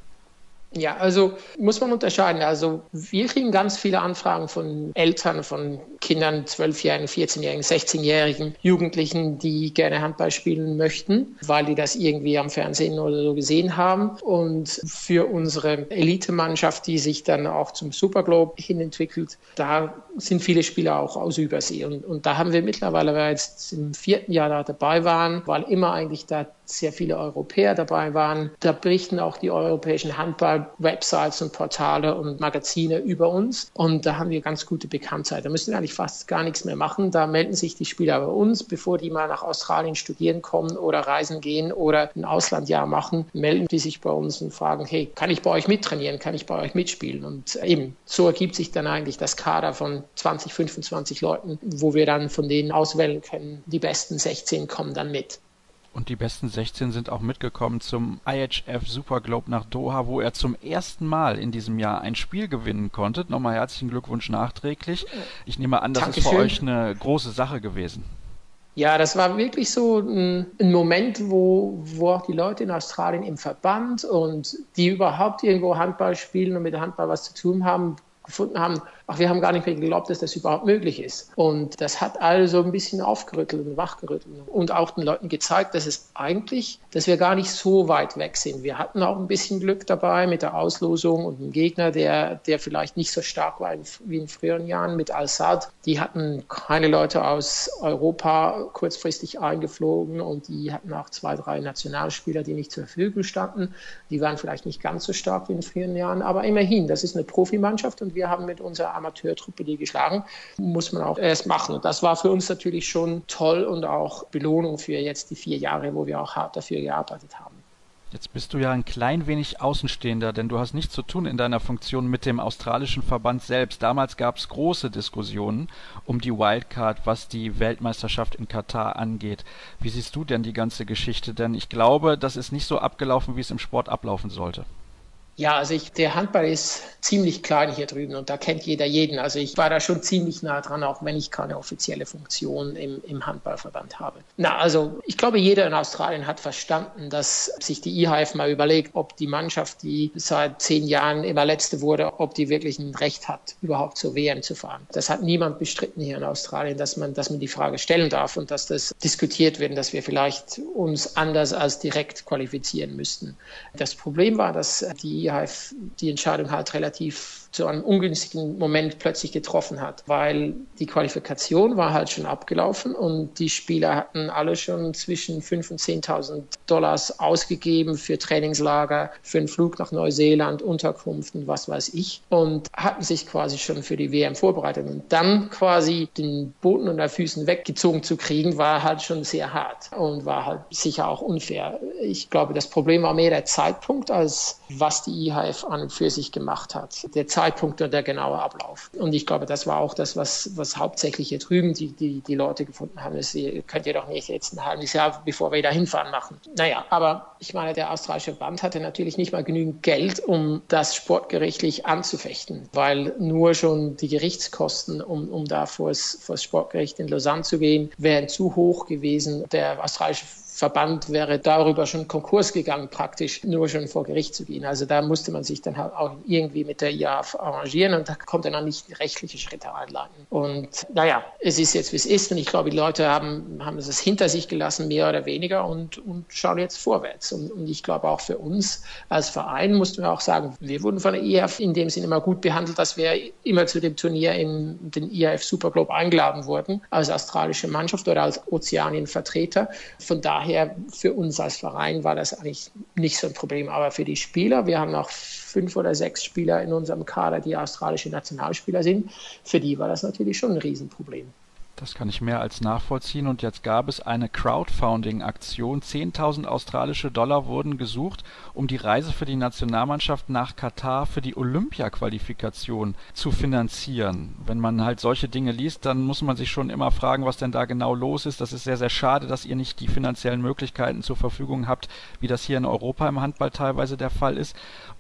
Speaker 5: Ja, also muss man unterscheiden. Also wir kriegen ganz viele Anfragen von Eltern, von Kindern, 12-Jährigen, 14-Jährigen, 16-Jährigen, Jugendlichen, die gerne Handball spielen möchten, weil die das irgendwie am Fernsehen oder so gesehen haben. Und für unsere Elitemannschaft, die sich dann auch zum Superglobe hin entwickelt, da sind viele Spieler auch aus Übersee. Und, und da haben wir mittlerweile, weil wir jetzt im vierten Jahr da dabei waren, weil immer eigentlich da sehr viele Europäer dabei waren. Da berichten auch die europäischen Handball-Websites und Portale und Magazine über uns. Und da haben wir ganz gute Bekanntheit. Da müssen wir eigentlich fast gar nichts mehr machen. Da melden sich die Spieler bei uns, bevor die mal nach Australien studieren kommen oder reisen gehen oder ein Auslandjahr machen, melden die sich bei uns und fragen, hey, kann ich bei euch mittrainieren? Kann ich bei euch mitspielen? Und eben, so ergibt sich dann eigentlich das Kader von 20, 25 Leuten, wo wir dann von denen auswählen können, die besten 16 kommen dann mit.
Speaker 2: Und die besten 16 sind auch mitgekommen zum IHF Super Globe nach Doha, wo er zum ersten Mal in diesem Jahr ein Spiel gewinnen konnte. Nochmal herzlichen Glückwunsch nachträglich. Ich nehme an, das Dankeschön. ist für euch eine große Sache gewesen.
Speaker 5: Ja, das war wirklich so ein, ein, Moment, wo, wo auch die Leute in Australien im Verband und die überhaupt irgendwo Handball spielen und mit Handball was zu tun haben, gefunden haben, ach, wir haben gar nicht mehr geglaubt, dass das überhaupt möglich ist. Und das hat also ein bisschen aufgerüttelt und wachgerüttelt und auch den Leuten gezeigt, dass es eigentlich, dass wir gar nicht so weit weg sind. Wir hatten auch ein bisschen Glück dabei mit der Auslosung und einem Gegner, der, der vielleicht nicht so stark war wie in früheren Jahren mit Al-Sad. Die hatten keine Leute aus Europa kurzfristig eingeflogen und die hatten auch zwei, drei Nationalspieler, die nicht zur Verfügung standen. Die waren vielleicht nicht ganz so stark wie in früheren Jahren, aber immerhin, das ist eine Profimannschaft und wir haben mit unserer Amateurtruppe die geschlagen. Muss man auch erst machen. Und das war für uns natürlich schon toll und auch Belohnung für jetzt die vier Jahre, wo wir auch hart dafür gearbeitet haben.
Speaker 2: Jetzt bist du ja ein klein wenig Außenstehender, denn du hast nichts zu tun in deiner Funktion mit dem australischen Verband selbst. Damals gab es große Diskussionen um die Wildcard, was die Weltmeisterschaft in Katar angeht. Wie siehst du denn die ganze Geschichte? Denn ich glaube, das ist nicht so abgelaufen, wie es im Sport ablaufen sollte.
Speaker 5: Ja, also ich, der Handball ist ziemlich klein hier drüben und da kennt jeder jeden. Also ich war da schon ziemlich nah dran, auch wenn ich keine offizielle Funktion im, im Handballverband habe. Na, also ich glaube, jeder in Australien hat verstanden, dass sich die IHF mal überlegt, ob die Mannschaft, die seit zehn Jahren immer letzte wurde, ob die wirklich ein Recht hat, überhaupt zur WM zu fahren. Das hat niemand bestritten hier in Australien, dass man, dass man die Frage stellen darf und dass das diskutiert wird, dass wir vielleicht uns anders als direkt qualifizieren müssten. Das Problem war, dass die IHF die Entscheidung halt relativ zu einem ungünstigen Moment plötzlich getroffen hat, weil die Qualifikation war halt schon abgelaufen und die Spieler hatten alle schon zwischen 5.000 und 10.000 Dollars ausgegeben für Trainingslager, für einen Flug nach Neuseeland, Unterkunft und was weiß ich und hatten sich quasi schon für die WM vorbereitet und dann quasi den Boden unter Füßen weggezogen zu kriegen, war halt schon sehr hart und war halt sicher auch unfair. Ich glaube, das Problem war mehr der Zeitpunkt, als was die IHF an und für sich gemacht hat. Der Zeitpunkt und der genaue Ablauf. Und ich glaube, das war auch das, was, was hauptsächlich hier drüben die, die, die Leute gefunden haben. Das könnt ihr doch nicht jetzt ein halbes Jahr, bevor wir da hinfahren, machen. Naja, aber ich meine, der australische Band hatte natürlich nicht mal genügend Geld, um das sportgerichtlich anzufechten, weil nur schon die Gerichtskosten, um, um da vor das, Sportgericht in Lausanne zu gehen, wären zu hoch gewesen. Der australische Verband wäre darüber schon Konkurs gegangen, praktisch nur schon vor Gericht zu gehen. Also da musste man sich dann halt auch irgendwie mit der IAF arrangieren und da konnte man nicht rechtliche Schritte einleiten. Und naja, es ist jetzt, wie es ist und ich glaube, die Leute haben, haben es hinter sich gelassen, mehr oder weniger und, und schauen jetzt vorwärts. Und, und ich glaube auch für uns als Verein mussten wir auch sagen, wir wurden von der IAF in dem Sinne immer gut behandelt, dass wir immer zu dem Turnier in den IAF Superglobe eingeladen wurden, als australische Mannschaft oder als Ozeanien-Vertreter. Von daher daher für uns als Verein war das eigentlich nicht so ein Problem. Aber für die Spieler, wir haben noch fünf oder sechs Spieler in unserem Kader, die australische Nationalspieler sind, für die war das natürlich schon ein Riesenproblem.
Speaker 2: Das kann ich mehr als nachvollziehen. Und jetzt gab es eine Crowdfunding-Aktion. 10.000 australische Dollar wurden gesucht, um die Reise für die Nationalmannschaft nach Katar für die Olympia-Qualifikation zu finanzieren. Wenn man halt solche Dinge liest, dann muss man sich schon immer fragen, was denn da genau los ist. Das ist sehr, sehr schade, dass ihr nicht die finanziellen Möglichkeiten zur Verfügung habt, wie das hier in Europa im Handball teilweise der Fall ist.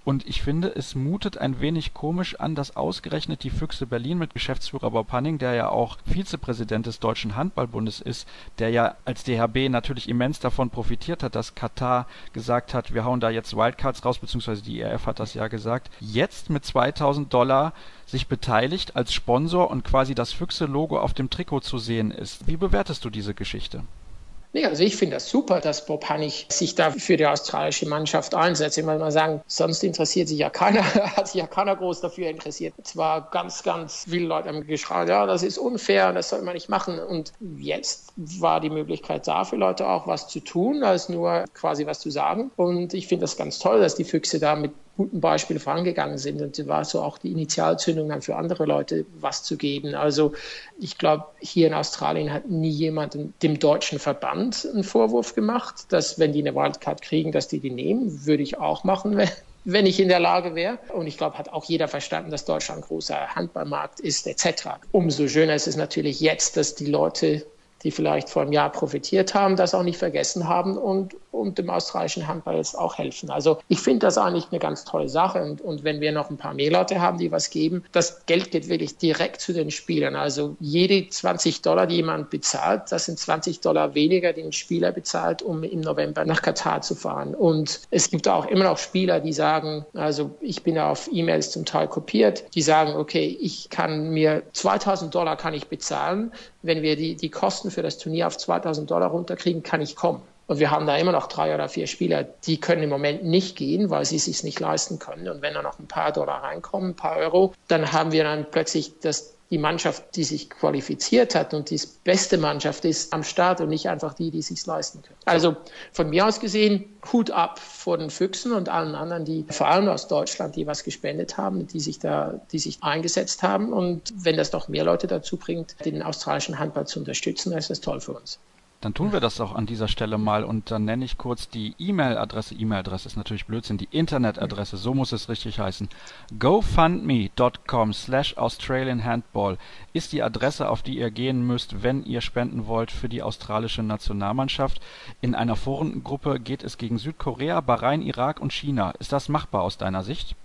Speaker 2: Und ich finde, es mutet ein wenig komisch an, dass ausgerechnet die Füchse Berlin mit Geschäftsführer Bob Hanning, der ja auch Vizepräsident des Deutschen Handballbundes ist, der ja als DHB natürlich immens davon profitiert hat, dass Katar gesagt hat, wir hauen da jetzt Wildcards raus, beziehungsweise die ERF hat das ja gesagt, jetzt mit 2000 Dollar sich beteiligt als Sponsor und quasi das Füchse-Logo auf dem Trikot zu sehen ist. Wie bewertest du diese Geschichte?
Speaker 5: Nee, also ich finde das super, dass Bob Hannig sich da für die australische Mannschaft einsetzt. Ich muss mal sagen, sonst interessiert sich ja keiner, [laughs] hat sich ja keiner groß dafür interessiert. Zwar ganz, ganz viele Leute haben geschrien, ja, das ist unfair, das soll man nicht machen. Und jetzt war die Möglichkeit da für Leute auch was zu tun, als nur quasi was zu sagen. Und ich finde das ganz toll, dass die Füchse da mit guten Beispiel vorangegangen sind. Und war so auch die Initialzündung dann für andere Leute was zu geben. Also ich glaube, hier in Australien hat nie jemand dem deutschen Verband einen Vorwurf gemacht, dass wenn die eine Wildcard kriegen, dass die die nehmen. Würde ich auch machen, [laughs] wenn, wenn ich in der Lage wäre. Und ich glaube, hat auch jeder verstanden, dass Deutschland ein großer Handballmarkt ist, etc. Umso schöner ist es natürlich jetzt, dass die Leute die vielleicht vor einem Jahr profitiert haben, das auch nicht vergessen haben und, und dem australischen Handball jetzt auch helfen. Also ich finde das eigentlich eine ganz tolle Sache und, und wenn wir noch ein paar mehr Leute haben, die was geben, das Geld geht wirklich direkt zu den Spielern. Also jede 20 Dollar, die jemand bezahlt, das sind 20 Dollar weniger, die ein Spieler bezahlt, um im November nach Katar zu fahren. Und es gibt auch immer noch Spieler, die sagen, also ich bin auf E-Mails zum Teil kopiert, die sagen, okay, ich kann mir 2000 Dollar kann ich bezahlen, wenn wir die, die Kosten für das Turnier auf 2000 Dollar runterkriegen, kann ich kommen. Und wir haben da immer noch drei oder vier Spieler, die können im Moment nicht gehen, weil sie es sich nicht leisten können. Und wenn da noch ein paar Dollar reinkommen, ein paar Euro, dann haben wir dann plötzlich das die Mannschaft, die sich qualifiziert hat und die beste Mannschaft ist am Start und nicht einfach die, die sich leisten können. Also von mir aus gesehen, Hut ab vor den Füchsen und allen anderen, die vor allem aus Deutschland, die was gespendet haben, die sich da, die sich eingesetzt haben. Und wenn das noch mehr Leute dazu bringt, den australischen Handball zu unterstützen, dann ist das toll für uns.
Speaker 2: Dann tun wir das auch an dieser Stelle mal und dann nenne ich kurz die E-Mail-Adresse. E-Mail-Adresse ist natürlich Blödsinn, die Internetadresse, so muss es richtig heißen. GoFundMe.com slash Australian Handball ist die Adresse, auf die ihr gehen müsst, wenn ihr spenden wollt für die australische Nationalmannschaft. In einer Forengruppe geht es gegen Südkorea, Bahrain, Irak und China. Ist das machbar aus deiner Sicht?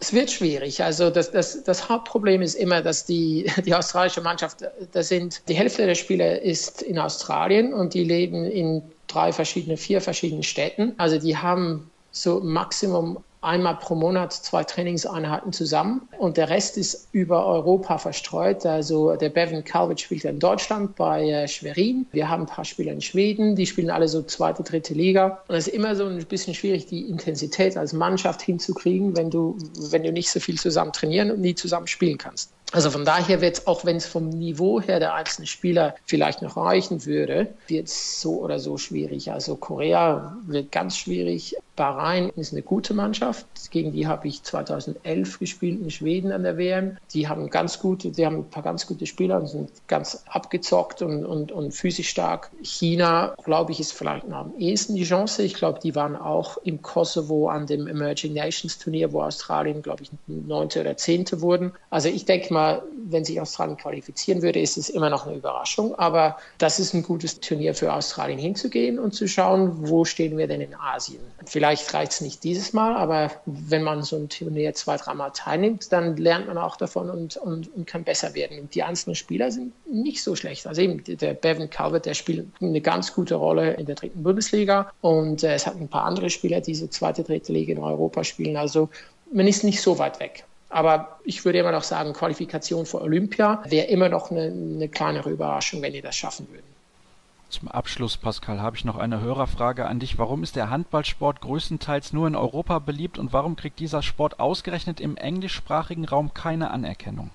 Speaker 5: Es wird schwierig. Also das, das, das Hauptproblem ist immer, dass die, die australische Mannschaft, da sind die Hälfte der Spieler ist in Australien und die leben in drei verschiedene, vier verschiedenen Städten. Also die haben so Maximum einmal pro Monat zwei Trainingseinheiten zusammen und der Rest ist über Europa verstreut. Also der Bevan Calvert spielt in Deutschland bei äh, Schwerin. Wir haben ein paar Spieler in Schweden, die spielen alle so zweite, dritte Liga. Und es ist immer so ein bisschen schwierig, die Intensität als Mannschaft hinzukriegen, wenn du, wenn du nicht so viel zusammen trainieren und nie zusammen spielen kannst. Also von daher wird es, auch wenn es vom Niveau her der einzelnen Spieler vielleicht noch reichen würde, wird es so oder so schwierig. Also Korea wird ganz schwierig. Bahrain ist eine gute Mannschaft. Gegen die habe ich 2011 gespielt in Schweden an der WM. Die haben ganz gute, die haben ein paar ganz gute Spieler und sind ganz abgezockt und, und, und physisch stark. China, glaube ich, ist vielleicht noch am ehesten die Chance. Ich glaube, die waren auch im Kosovo an dem Emerging Nations Turnier, wo Australien, glaube ich, neunte oder zehnte wurden. Also ich denke mal, wenn sich Australien qualifizieren würde, ist es immer noch eine Überraschung. Aber das ist ein gutes Turnier für Australien hinzugehen und zu schauen, wo stehen wir denn in Asien. Vielleicht reicht es nicht dieses Mal, aber wenn man so ein Turnier zwei, dreimal teilnimmt, dann lernt man auch davon und, und, und kann besser werden. Und die einzelnen Spieler sind nicht so schlecht. Also eben der Bevan Calvert, der spielt eine ganz gute Rolle in der dritten Bundesliga und äh, es hat ein paar andere Spieler, die so zweite, dritte Liga in Europa spielen. Also man ist nicht so weit weg. Aber ich würde immer noch sagen, Qualifikation für Olympia wäre immer noch eine, eine kleinere Überraschung, wenn die das schaffen würden.
Speaker 2: Zum Abschluss, Pascal, habe ich noch eine Hörerfrage an dich. Warum ist der Handballsport größtenteils nur in Europa beliebt und warum kriegt dieser Sport ausgerechnet im englischsprachigen Raum keine Anerkennung?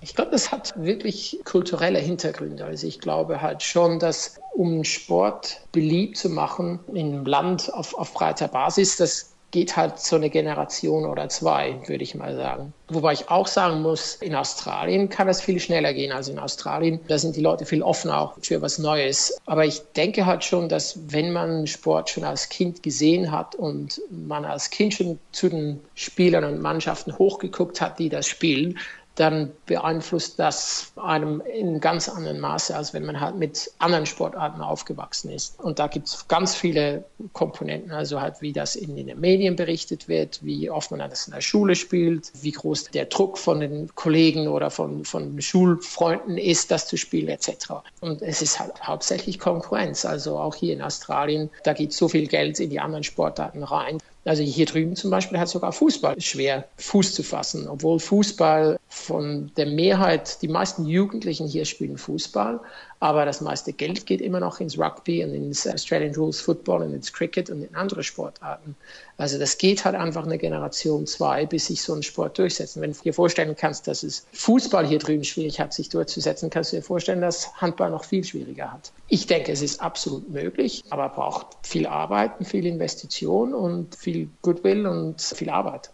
Speaker 5: Ich glaube, das hat wirklich kulturelle Hintergründe. Also ich glaube halt schon, dass um Sport beliebt zu machen in einem Land auf, auf breiter Basis, das geht halt so eine Generation oder zwei, würde ich mal sagen. Wobei ich auch sagen muss, in Australien kann das viel schneller gehen. Also in Australien, da sind die Leute viel offener auch für was Neues. Aber ich denke halt schon, dass wenn man Sport schon als Kind gesehen hat und man als Kind schon zu den Spielern und Mannschaften hochgeguckt hat, die das spielen, dann beeinflusst das einem in ganz anderen Maße, als wenn man halt mit anderen Sportarten aufgewachsen ist. Und da gibt es ganz viele Komponenten, also halt wie das in, den Medien berichtet wird, wie oft man das in der Schule spielt, wie groß der Druck von den Kollegen oder von, von Schulfreunden ist, das zu spielen etc. Und es ist halt hauptsächlich Konkurrenz. Also auch hier in Australien, da geht so viel Geld in die anderen Sportarten rein. Also hier drüben zum Beispiel hat sogar Fußball schwer Fuß zu fassen, obwohl Fußball von der Mehrheit, die meisten Jugendlichen hier spielen Fußball, aber das meiste Geld geht immer noch ins Rugby und ins Australian Rules Football und ins Cricket und in andere Sportarten. Also das geht halt einfach eine Generation zwei, bis sich so ein Sport durchsetzt. Wenn du dir vorstellen kannst, dass es Fußball hier drüben schwierig hat, sich durchzusetzen, kannst du dir vorstellen, dass Handball noch viel schwieriger hat. Ich denke, es ist absolut möglich, aber braucht viel Arbeit, viel Investition und viel Goodwill und viel Arbeit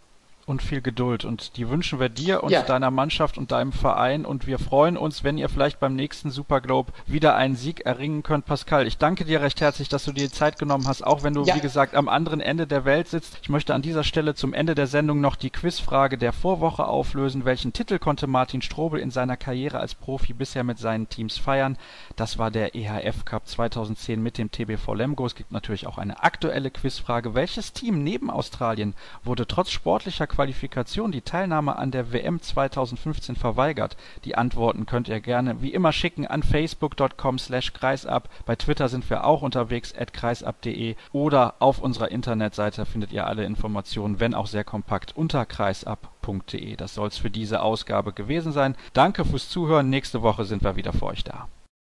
Speaker 2: und viel Geduld. Und die wünschen wir dir und ja. deiner Mannschaft und deinem Verein. Und wir freuen uns, wenn ihr vielleicht beim nächsten Superglobe wieder einen Sieg erringen könnt. Pascal, ich danke dir recht herzlich, dass du dir die Zeit genommen hast, auch wenn du, ja. wie gesagt, am anderen Ende der Welt sitzt. Ich möchte an dieser Stelle zum Ende der Sendung noch die Quizfrage der Vorwoche auflösen. Welchen Titel konnte Martin Strobel in seiner Karriere als Profi bisher mit seinen Teams feiern? Das war der EHF Cup 2010 mit dem TBV Lemgo. Es gibt natürlich auch eine aktuelle Quizfrage. Welches Team neben Australien wurde trotz sportlicher Qualifikation die Teilnahme an der WM 2015 verweigert? Die Antworten könnt ihr gerne wie immer schicken an facebook.com slash kreisab. Bei Twitter sind wir auch unterwegs at kreisab.de oder auf unserer Internetseite findet ihr alle Informationen, wenn auch sehr kompakt, unter kreisab.de. Das soll es für diese Ausgabe gewesen sein. Danke fürs Zuhören. Nächste Woche sind wir wieder für euch da.